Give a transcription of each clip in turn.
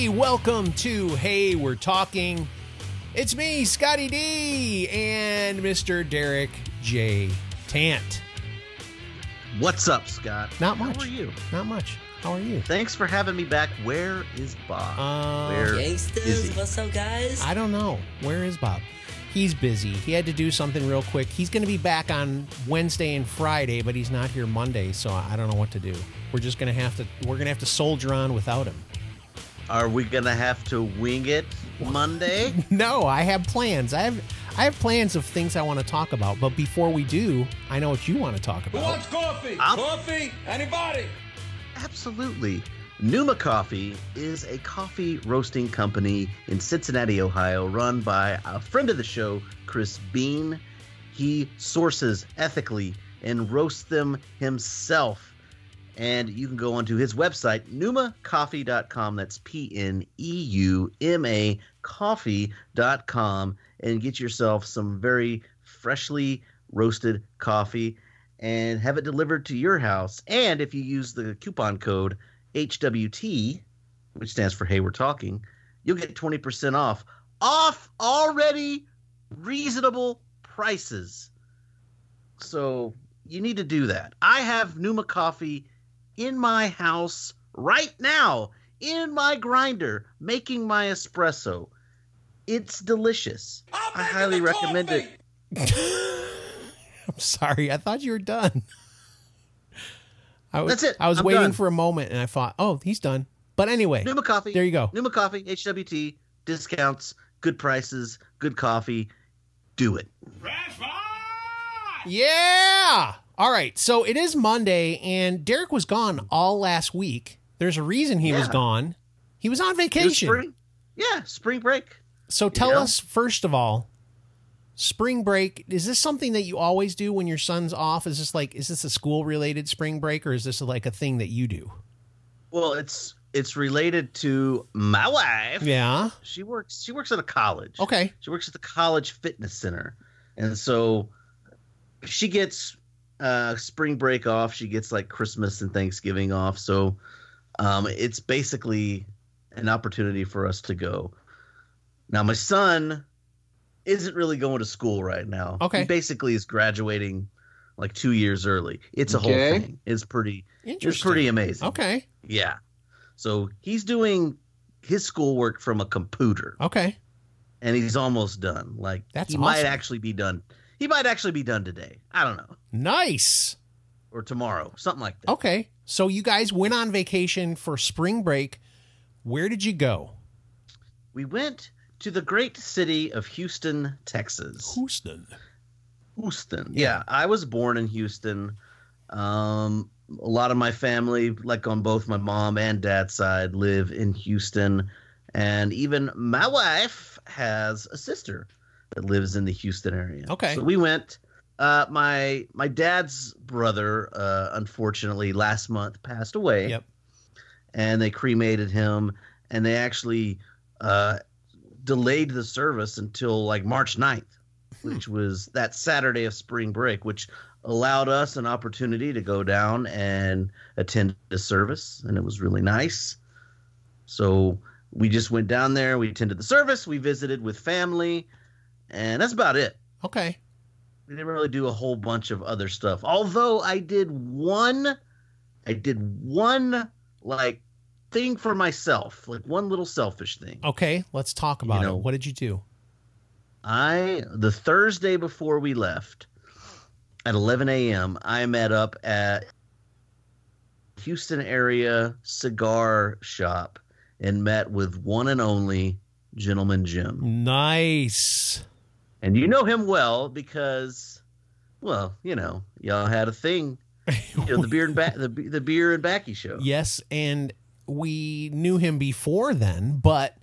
Hey, welcome to Hey, We're Talking. It's me, Scotty D, and Mr. Derek J. Tant. What's up, Scott? Not much. How are you? Not much. How are you? Thanks for having me back. Where is Bob? Uh, Where is Gangsters, he? what's up, guys? I don't know. Where is Bob? He's busy. He had to do something real quick. He's going to be back on Wednesday and Friday, but he's not here Monday, so I don't know what to do. We're just going to have to we're going to have to soldier on without him. Are we gonna have to wing it Monday? No, I have plans. I have I have plans of things I want to talk about, but before we do, I know what you want to talk about. Who about. wants coffee? I'll- Coffee? Anybody? Absolutely. Pneuma Coffee is a coffee roasting company in Cincinnati, Ohio, run by a friend of the show, Chris Bean. He sources ethically and roasts them himself. And you can go onto his website, pneumacoffee.com. That's P N E U M A coffee.com and get yourself some very freshly roasted coffee and have it delivered to your house. And if you use the coupon code HWT, which stands for Hey We're Talking, you'll get 20% off off already reasonable prices. So you need to do that. I have Pneuma coffee in my house right now in my grinder making my espresso. It's delicious. I'm I making highly recommend coffee. it. I'm sorry. I thought you were done. I was, That's it. I was I'm waiting done. for a moment and I thought, "Oh, he's done." But anyway, Pneuma coffee. there you go. Pneuma Coffee, HWT, discounts, good prices, good coffee. Do it. Yeah. All right. So it is Monday, and Derek was gone all last week. There's a reason he was gone. He was on It was vacation. spring. Yeah, spring break. So tell Yeah. us first of all, spring break. Is this something that you always do when your son's off? Is this like is this a school related spring break, or is this like a thing that you do? Well, it's it's related to my wife. Yeah. She works she works at a college. Okay. She works at the college fitness center. And so she gets uh spring break off. She gets like Christmas and Thanksgiving off. So um it's basically an opportunity for us to go. Now my son isn't really going to school right now. Okay. He basically is graduating like 2 years early. It's a Okay. whole thing. It's pretty it's Interesting. pretty amazing. Okay. Yeah. So he's doing his schoolwork from a computer Okay. and he's almost done. Like That's he might actually be done. He might actually be done today. I don't know. Nice. Or tomorrow. Something like that. Okay. So you guys went on vacation for spring break. Where did you go? We went to the great city of Houston, Texas. Houston. Houston. Yeah, I was born in Houston. Um, a lot of my family, like on both my mom and dad's side, live in Houston, and even my wife has a sister that lives in the Houston area. Okay. so we went. Uh, my my dad's brother, uh, unfortunately, last month passed away. Yep. And they cremated him, and they actually uh, delayed the service until like March 9th which was that Saturday of spring break, which allowed us an opportunity to go down and attend the service, and it was really nice. So we just went down there, we attended the service, we visited with family, and that's about it. Okay. We didn't really do a whole bunch of other stuff. Although I did one, I did one like thing for myself, like one little selfish thing. Okay. Let's talk about know- it. What did you do? I the Thursday before we left at 11 a.m. I met up at Houston area cigar shop and met with one and only Gentleman Jim. Nice. And you know him well because, well, you know, y'all had a thing. You know, the beer and ba- the the beer and backy show. Yes, and we knew him before then, but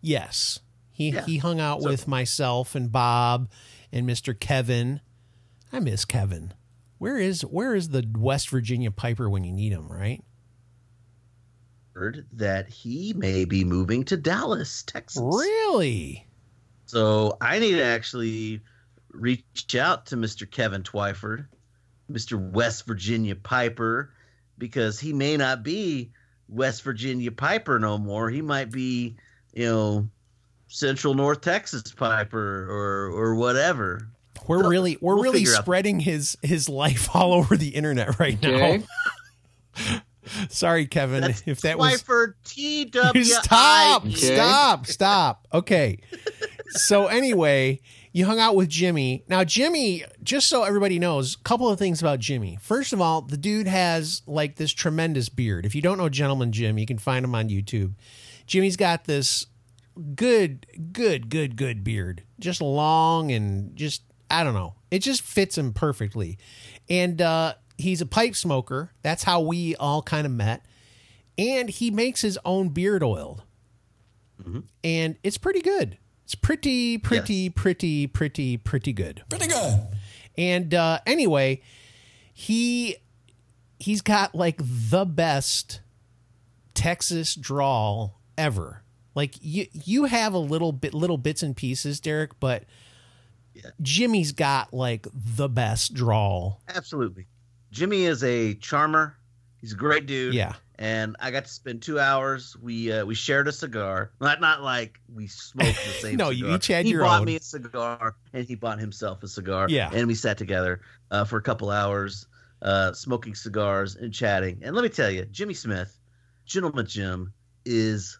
yes, he Yeah. he hung out So- with myself and Bob and Mr. Kevin. I miss Kevin. Where is where is the West Virginia Piper when you need him, right? Heard that he may be moving to Dallas, Texas. Really? So I need to actually reach out to Mr. Kevin Twyford, Mr. West Virginia Piper, because he may not be West Virginia Piper no more. He might be, you know, Central North Texas Piper or or whatever. We're So, really we're we'll really figure out- spreading his his life all over the internet right Okay. now. Sorry, Kevin, That's if that was Twyford T W stop, Okay. stop, stop. Okay. So anyway, you hung out with Jimmy. Now Jimmy, just so everybody knows, a couple of things about Jimmy. First of all, the dude has like this tremendous beard. If you don't know Gentleman Jim, you can find him on YouTube. Jimmy's got this good, good, good, good beard. Just long and just I don't know. It just fits him perfectly. And uh he's a pipe smoker. That's how we all kind of met. And he makes his own beard oil. And it's pretty good. It's pretty, pretty, pretty, pretty, pretty good. Pretty good. And uh, anyway, he he's got like the best Texas drawl ever. Like you you have a little bit little bits and pieces, Derek, but Yeah. Jimmy's got like the best drawl. Absolutely. Jimmy is a charmer. He's a great dude. Yeah. And I got to spend two hours. We uh, we shared a cigar. Not not like we smoked the same. No, you cigar. each had he your bought me a cigar, and he bought himself a cigar. Yeah. And we sat together uh, for a couple hours, uh, smoking cigars and chatting. And let me tell you, Jimmy Smith, Gentleman Jim, is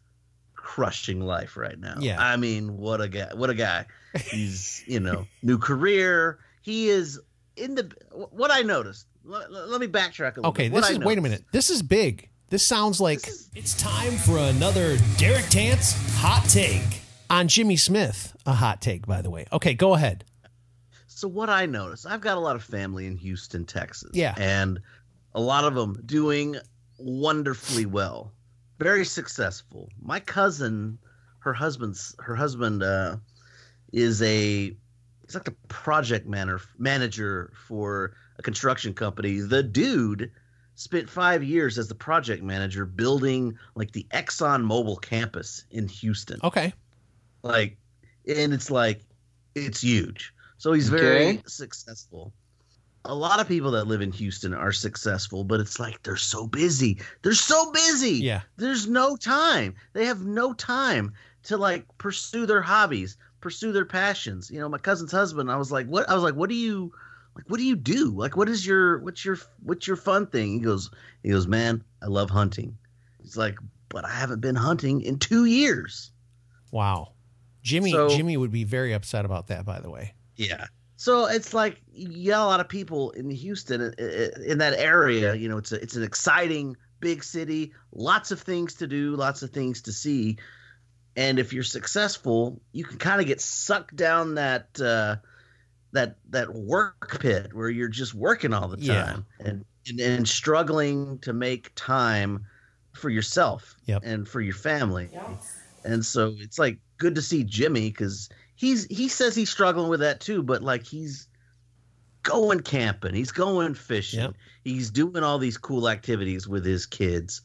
crushing life right now. Yeah. I mean, what a guy! What a guy! He's you know new career. He is in the what I noticed. Let, let me backtrack a little Okay, bit. This I is wait a minute. This is big. This sounds like This is- It's time for another Derek Tance hot take. on Jimmy Smith, a hot take, by the way. Okay, go ahead. So what I noticed, I've got a lot of family in Houston, Texas. Yeah. And a lot of them doing wonderfully well. Very successful. My cousin, her husband's her husband uh is a he's like a project manager manager for a construction company. The dude spent 5 years as the project manager building like the Exxon Mobil campus in Houston. Okay. like and it's like it's huge. So he's very Okay. successful. A lot of people that live in houston are successful but it's like they're so busy. They're so busy. Yeah. there's no time. They have no time to like pursue their hobbies pursue their passions. You know my cousin's husband i was like what? I was like what do you like what do you do like what is your what's your what's your fun thing he goes he goes man i love hunting he's like but i haven't been hunting in two years Wow. Jimmy So- Jimmy would be very upset about that, by the way. Yeah. So it's like you got a lot of people in Houston in that area. You know, it's a, it's an exciting big city, lots of things to do, lots of things to see, and if you're successful, you can kind of get sucked down that uh, that that work pit where you're just working all the Yeah. time and, and and struggling to make time for yourself Yep. and for your family. And so it's like good to see Jimmy because he's he says he's struggling with that too, but like he's going camping, he's going fishing, Yep. he's doing all these cool activities with his kids,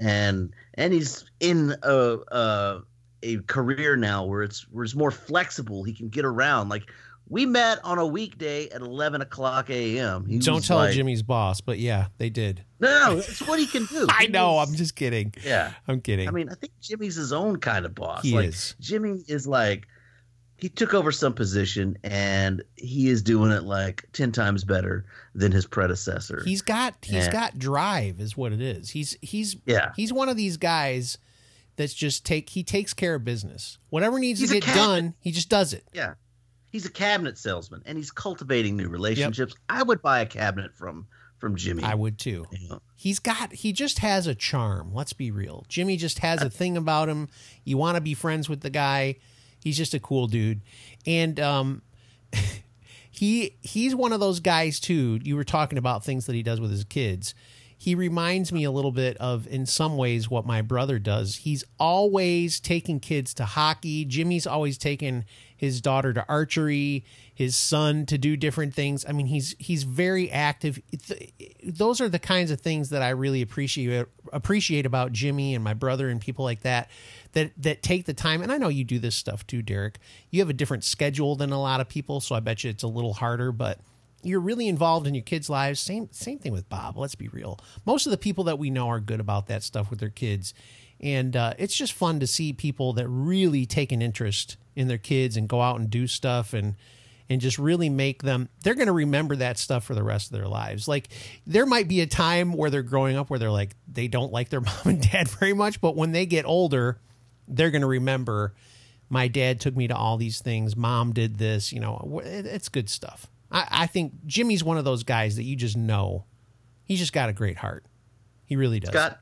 and and he's in a a, a career now where it's where it's more flexible. He can get around. Like we met on a weekday at eleven o'clock a.m. He Don't tell like, Jimmy's boss, but yeah, they did. No, it's what he can do. I know. was- I'm just kidding. yeah. I'm kidding. I mean, I think Jimmy's his own kind of boss. he like, is. Jimmy is like he took over some position and he is doing it like 10 times better than his predecessor. He's got he's Yeah. got drive, is what it is. He's he's yeah. he's one of these guys that's just take he takes care of business. Whatever needs He's to get done, he just does it. Yeah. He's a cabinet salesman and he's cultivating new relationships. I would buy a cabinet from from Jimmy. I would too. Know, He's got he just has a charm. Let's be real. Jimmy just has a thing about him. You want to be friends with the guy. He's just a cool dude. And um he he's one of those guys too. You were talking about things that he does with his kids. He reminds me a little bit of in some ways what my brother does. He's always taking kids to hockey. Jimmy's always taken his daughter to archery, his son to do different things. I mean, he's he's very active. Those are the kinds of things that I really appreciate appreciate about Jimmy and my brother and people like that that that take the time. And I know you do this stuff too, Derek. You have a different schedule than a lot of people, so I bet you it's a little harder, but you're really involved in your kids' lives. Same same thing with Bob. Let's be real. Most of the people that we know are good about that stuff with their kids, and uh, it's just fun to see people that really take an interest in their kids and go out and do stuff and and just really make them they're going to remember that stuff for the rest of their lives like there might be a time where they're growing up where they're like they don't like their mom and dad very much but when they get older they're going to remember my dad took me to all these things mom did this you know it's good stuff I, I think jimmy's one of those guys that you just know. He's just got a great heart. He really does. Scott,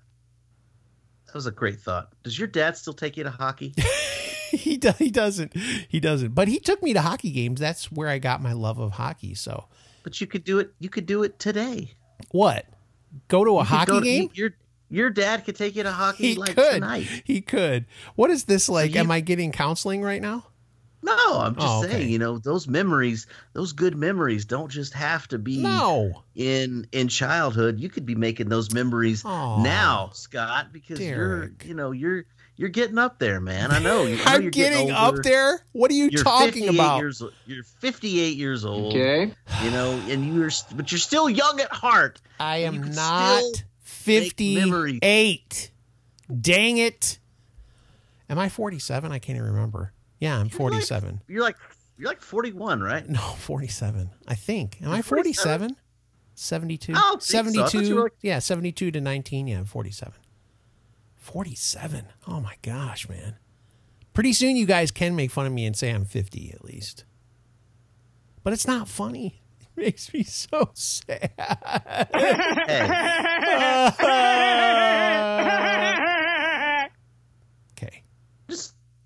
that was a great thought. Does your dad still take you to hockey? he does, he doesn't. He doesn't. But he took me to hockey games. That's where i got my love of hockey so. But you could do it. You could do it today. what? Go to a You hockey to- game? Your your dad could take you to hockey he like could. tonight. he could. What is this like? you- am i getting counseling right now No, I'm just Oh, okay. saying. You know, those memories, those good memories, don't just have to be no in in childhood. You could be making those memories Aw. now, Scott, because you're you know you're you're getting up there, man. I know. You know I'm you're getting older. up there what are you You're talking 58 about Years, you're 58 years old. Okay. You know, and you're but you're still young at heart. i am not still make memories. 58 dang it am i 47 i can't even remember yeah i'm You're like- 47 You're like you're like 41, right? no 47 i think. Am i You're 47 72 I don't so. I thought you 72 like- yeah 72 to 19 yeah i'm 47 47 oh my gosh man. Pretty soon you guys can make fun of me and say i'm 50 at least. But it's not funny. It makes me so sad. Hey, okay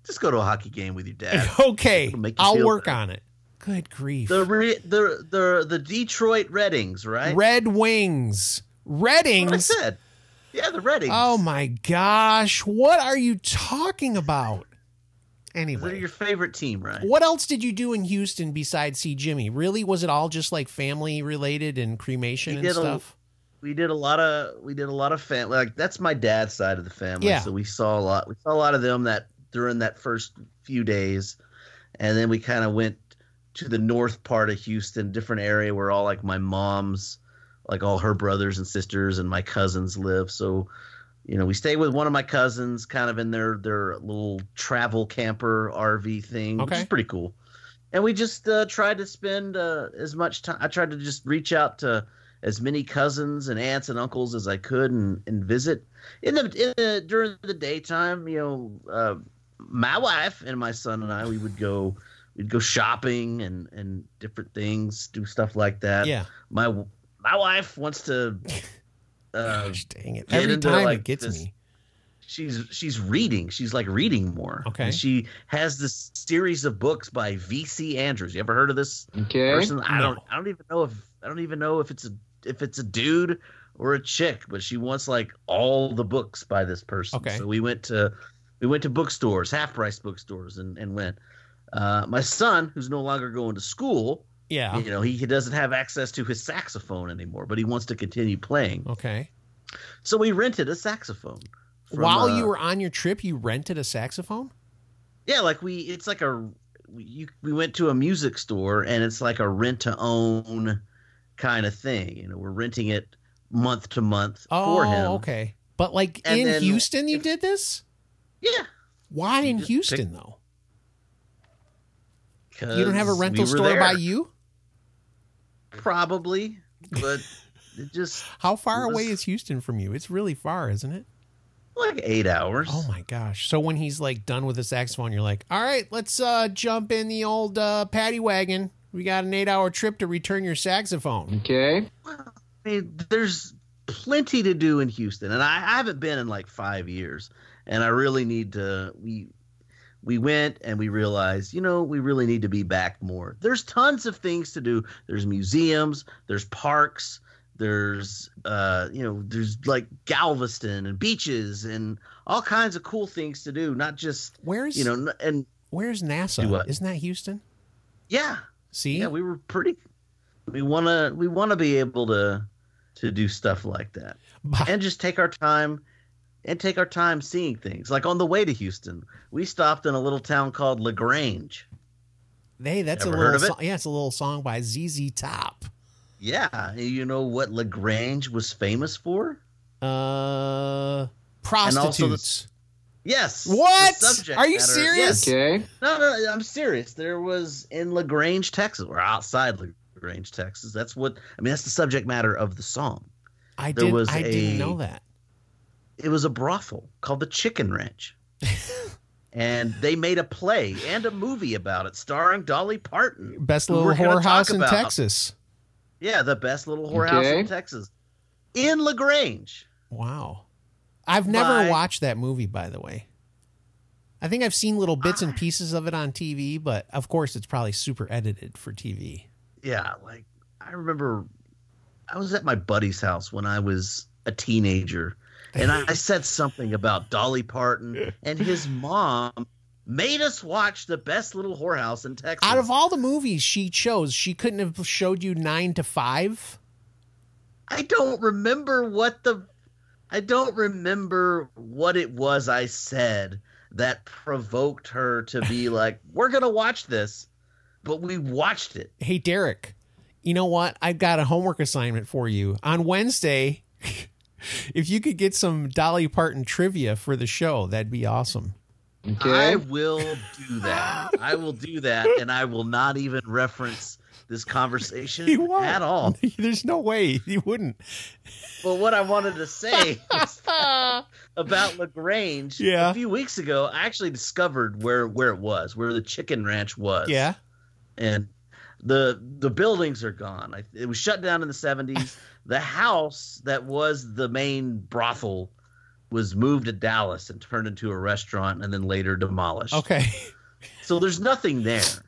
just go to a hockey game with your dad. okay you i'll work better. on it good grief The re, the the the Detroit Red Wings, right? red wings What I said. Yeah, the Red oh Wings. oh my gosh what are you talking about Anyway, They're your favorite team, right? What else did you do in Houston besides see Jimmy? Really, was it all just like family related and cremation We and did a- stuff? we did a lot of we did a lot of family like that's my dad's side of the family Yeah. so we saw a lot we saw a lot of them that during that first few days. And then we kind of went to the north part of houston different area where all like my mom's like all her brothers and sisters and my cousins live. So you know we stayed with one of my cousins kind of in their their little travel camper rv thing which is pretty cool. And we just uh, tried to spend uh, as much time i tried to just reach out to as many cousins and aunts and uncles as I could and, and visit. In the, in the during the daytime. You know, uh, my wife and my son and I we would go we'd go shopping and and different things, do stuff like that. yeah. My my wife wants to. Uh, Gosh, dang it! get Every into, time like, it gets this- me. she's she's reading. She's like reading more. Okay. And she has this series of books by V.C. Andrews. You ever heard of this Okay. person. I No. don't. I don't even know if I don't even know if it's a if it's a dude or a chick, but she wants like all the books by this person. Okay. So we went to we went to bookstores, half price bookstores, and and went. Uh, my son, who's no longer going to school, Yeah. you know, he, he doesn't have access to his saxophone anymore, but he wants to continue playing. Okay. So we rented a saxophone. from, While uh, you were on your trip, you rented a saxophone. Yeah, like we, it's like a, we- you, we went to a music store and it's like a rent to own kind of thing. You know, we're renting it month to month Oh, for him. okay. But like And in Houston, you if- did this. Yeah. Why You in Houston pick- though? You don't have a rental we were store by you. Probably, but it just How far It away is Houston from you? It's really far, isn't it? like eight hours. Oh my gosh. So when he's like done with the saxophone, you're like, all right, let's uh, jump in the old uh, paddy wagon. We got an eight hour trip to return your saxophone. Okay. I mean, there's plenty to do in Houston, and I, I haven't been in like five years, and I really need to. We we went and we realized, you know, we really need to be back more. There's tons of things to do. There's museums, there's parks, there's uh, you know, there's like Galveston and beaches and all kinds of cool things to do. Not just Where's you know, and where's NASA? Isn't that Houston? yeah, See? yeah, we were pretty. We wanna we wanna be able to to do stuff like that. By- and just take our time and take our time seeing things. Like on the way to Houston, we stopped in a little town called La Grange. hey, that's Ever a little song. Yeah, it's a little song by ZZ Top. Yeah, you know what La Grange was famous for? Uh, also prostitutes. Yes. What? subject Are you matter- serious? Yes. Okay. No, no, I'm serious. There was in La Grange, Texas, or outside La Grange, Texas. That's what I mean. That's the subject matter of the song. I There did. was I didn't know that. It was a brothel called the Chicken Ranch. and they made a play and a movie about it starring Dolly Parton. Best little whorehouse in. Texas. Yeah, the best little whorehouse Okay. in Texas. In La Grange. Wow. I've never By- watched that movie, by the way. I think I've seen little bits Ah. and pieces of it on TV, but of course it's probably super edited for TV. Yeah, like I remember I was at my buddy's house when I was a teenager and I said something about Dolly Parton and his mom made us watch the best little whorehouse in Texas. Out of all the movies she chose, she couldn't have showed you nine to five. I don't remember what the I don't remember what it was I said that provoked her to be like, "We're going to watch this." But we watched it. Hey, Derek, you know what? I've got a homework assignment for you. On Wednesday, if you could get some Dolly Parton trivia for the show, that'd be awesome. Okay. I will do that. I will do that, and I will not even reference this conversation You won't. at all. There's no way you wouldn't. But what I wanted to say about La Grange. Yeah. A few weeks ago, I actually discovered where where it was, where the chicken ranch was. Yeah. and the the buildings are gone. I, it was shut down in the seventies. the house that was the main brothel was moved to Dallas and turned into a restaurant, and then later demolished. Okay. So there's nothing there.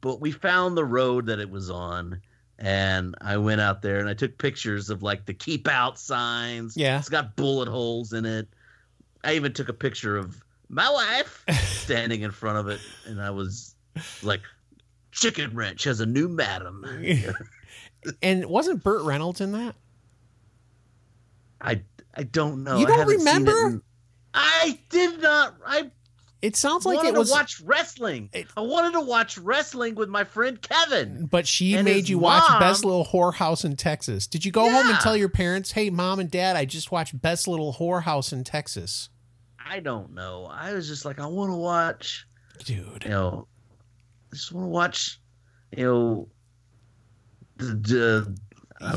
But we found the road that it was on, and I went out there and I took pictures of like the keep out signs. Yeah. It's got bullet holes in it. I even took a picture of my wife standing in front of it, and I was like, Chicken Ranch has a new madam. And wasn't Burt Reynolds in that? I I don't know. You don't haven't seen it remember? in- I did not. I It sounds like it was. to watch wrestling. It- I wanted to watch wrestling with my friend Kevin. But she made you watch Best Little Whorehouse in Texas. Did you go home and tell your parents, "Hey, mom and dad, I just watched Best Little Whorehouse in Texas"? I don't know. I was just like, I want to watch. Dude, You know, I just want to watch. You know, the. the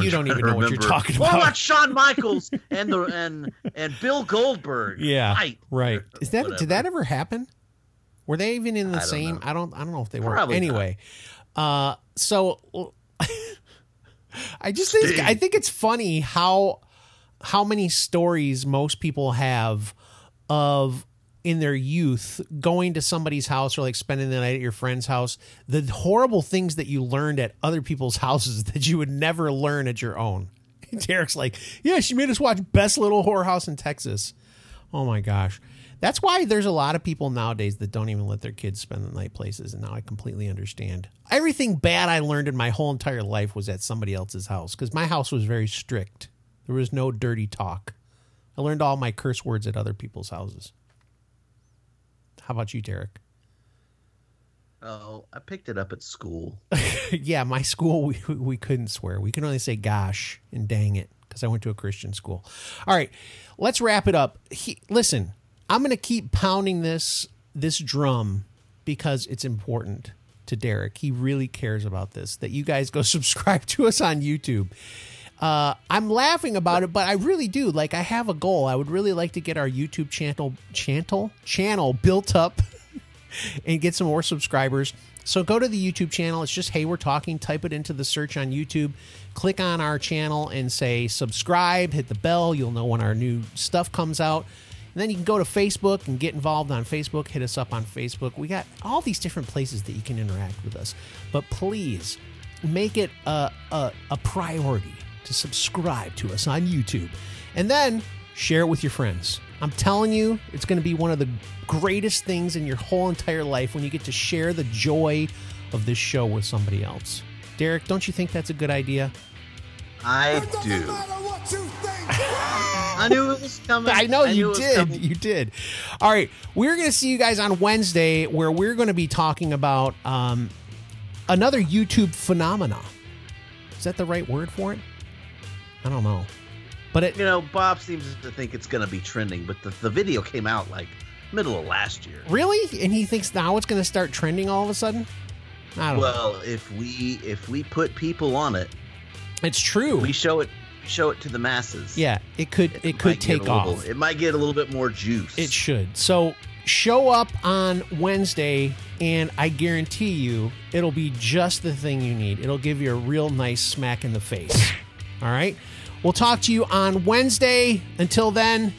You don't even to know what you're remember. talking I want about. to watch Shawn Michaels and the and and Bill Goldberg. Yeah. Fight. right? Is that Whatever. did that ever happen? Were they even in the I don't same? know. I don't. I don't know if they were. Probably not. anyway, uh, so I just think I think it's funny how how many stories most people have of in their youth going to somebody's house or like spending the night at your friend's house the horrible things that you learned at other people's houses that you would never learn at your own. Derek's like yeah she made us watch best little whorehouse in texas. Oh my gosh. That's why there's a lot of people nowadays that don't even let their kids spend the night places and now i completely understand. Everything bad i learned in my whole entire life was at somebody else's house because my house was very strict. There was no dirty talk. I learned all my curse words at other people's houses how about you, Derek? Oh, I picked it up at school. yeah, my school we we couldn't swear. We could only say "gosh" and "dang it" because I went to a Christian school. All right, let's wrap it up. He, listen, I'm going to keep pounding this this drum because it's important to Derek. He really cares about this. That you guys go subscribe to us on YouTube. Uh, I'm laughing about it, but I really do. Like, I have a goal. I would really like to get our YouTube channel channel channel built up and get some more subscribers. So go to the YouTube channel. It's just Hey We're Talking. Type it into the search on YouTube. Click on our channel and say subscribe. Hit the bell. You'll know when our new stuff comes out. And then you can go to Facebook and get involved on Facebook. Hit us up on Facebook. We got all these different places that you can interact with us. But please make it a, a, a priority to subscribe to us on YouTube. And then share it with your friends. I'm telling you, it's going to be one of the greatest things in your whole entire life when you get to share the joy of this show with somebody else. Derek, don't you think that's a good idea? I do. I knew it was coming. I know knew you did. You did. All right. We're going to see you guys on Wednesday where we're going to be talking about um, another YouTube phenomena. Is that the right word for it? I don't know. But it You know, Bob seems to think it's going to be trending, but the, the video came out like middle of last year. really, and he thinks now it's going to start trending all of a sudden. I don't know. Well, if we if we put people on it, It's true. we show it show it to the masses. yeah, it could it, could take a little- off. It might get a little bit more juice. It should. So show up on Wednesday, and I guarantee you it'll be just the thing you need. It'll give you a real nice smack in the face. All right. We'll talk to you on Wednesday. Until then,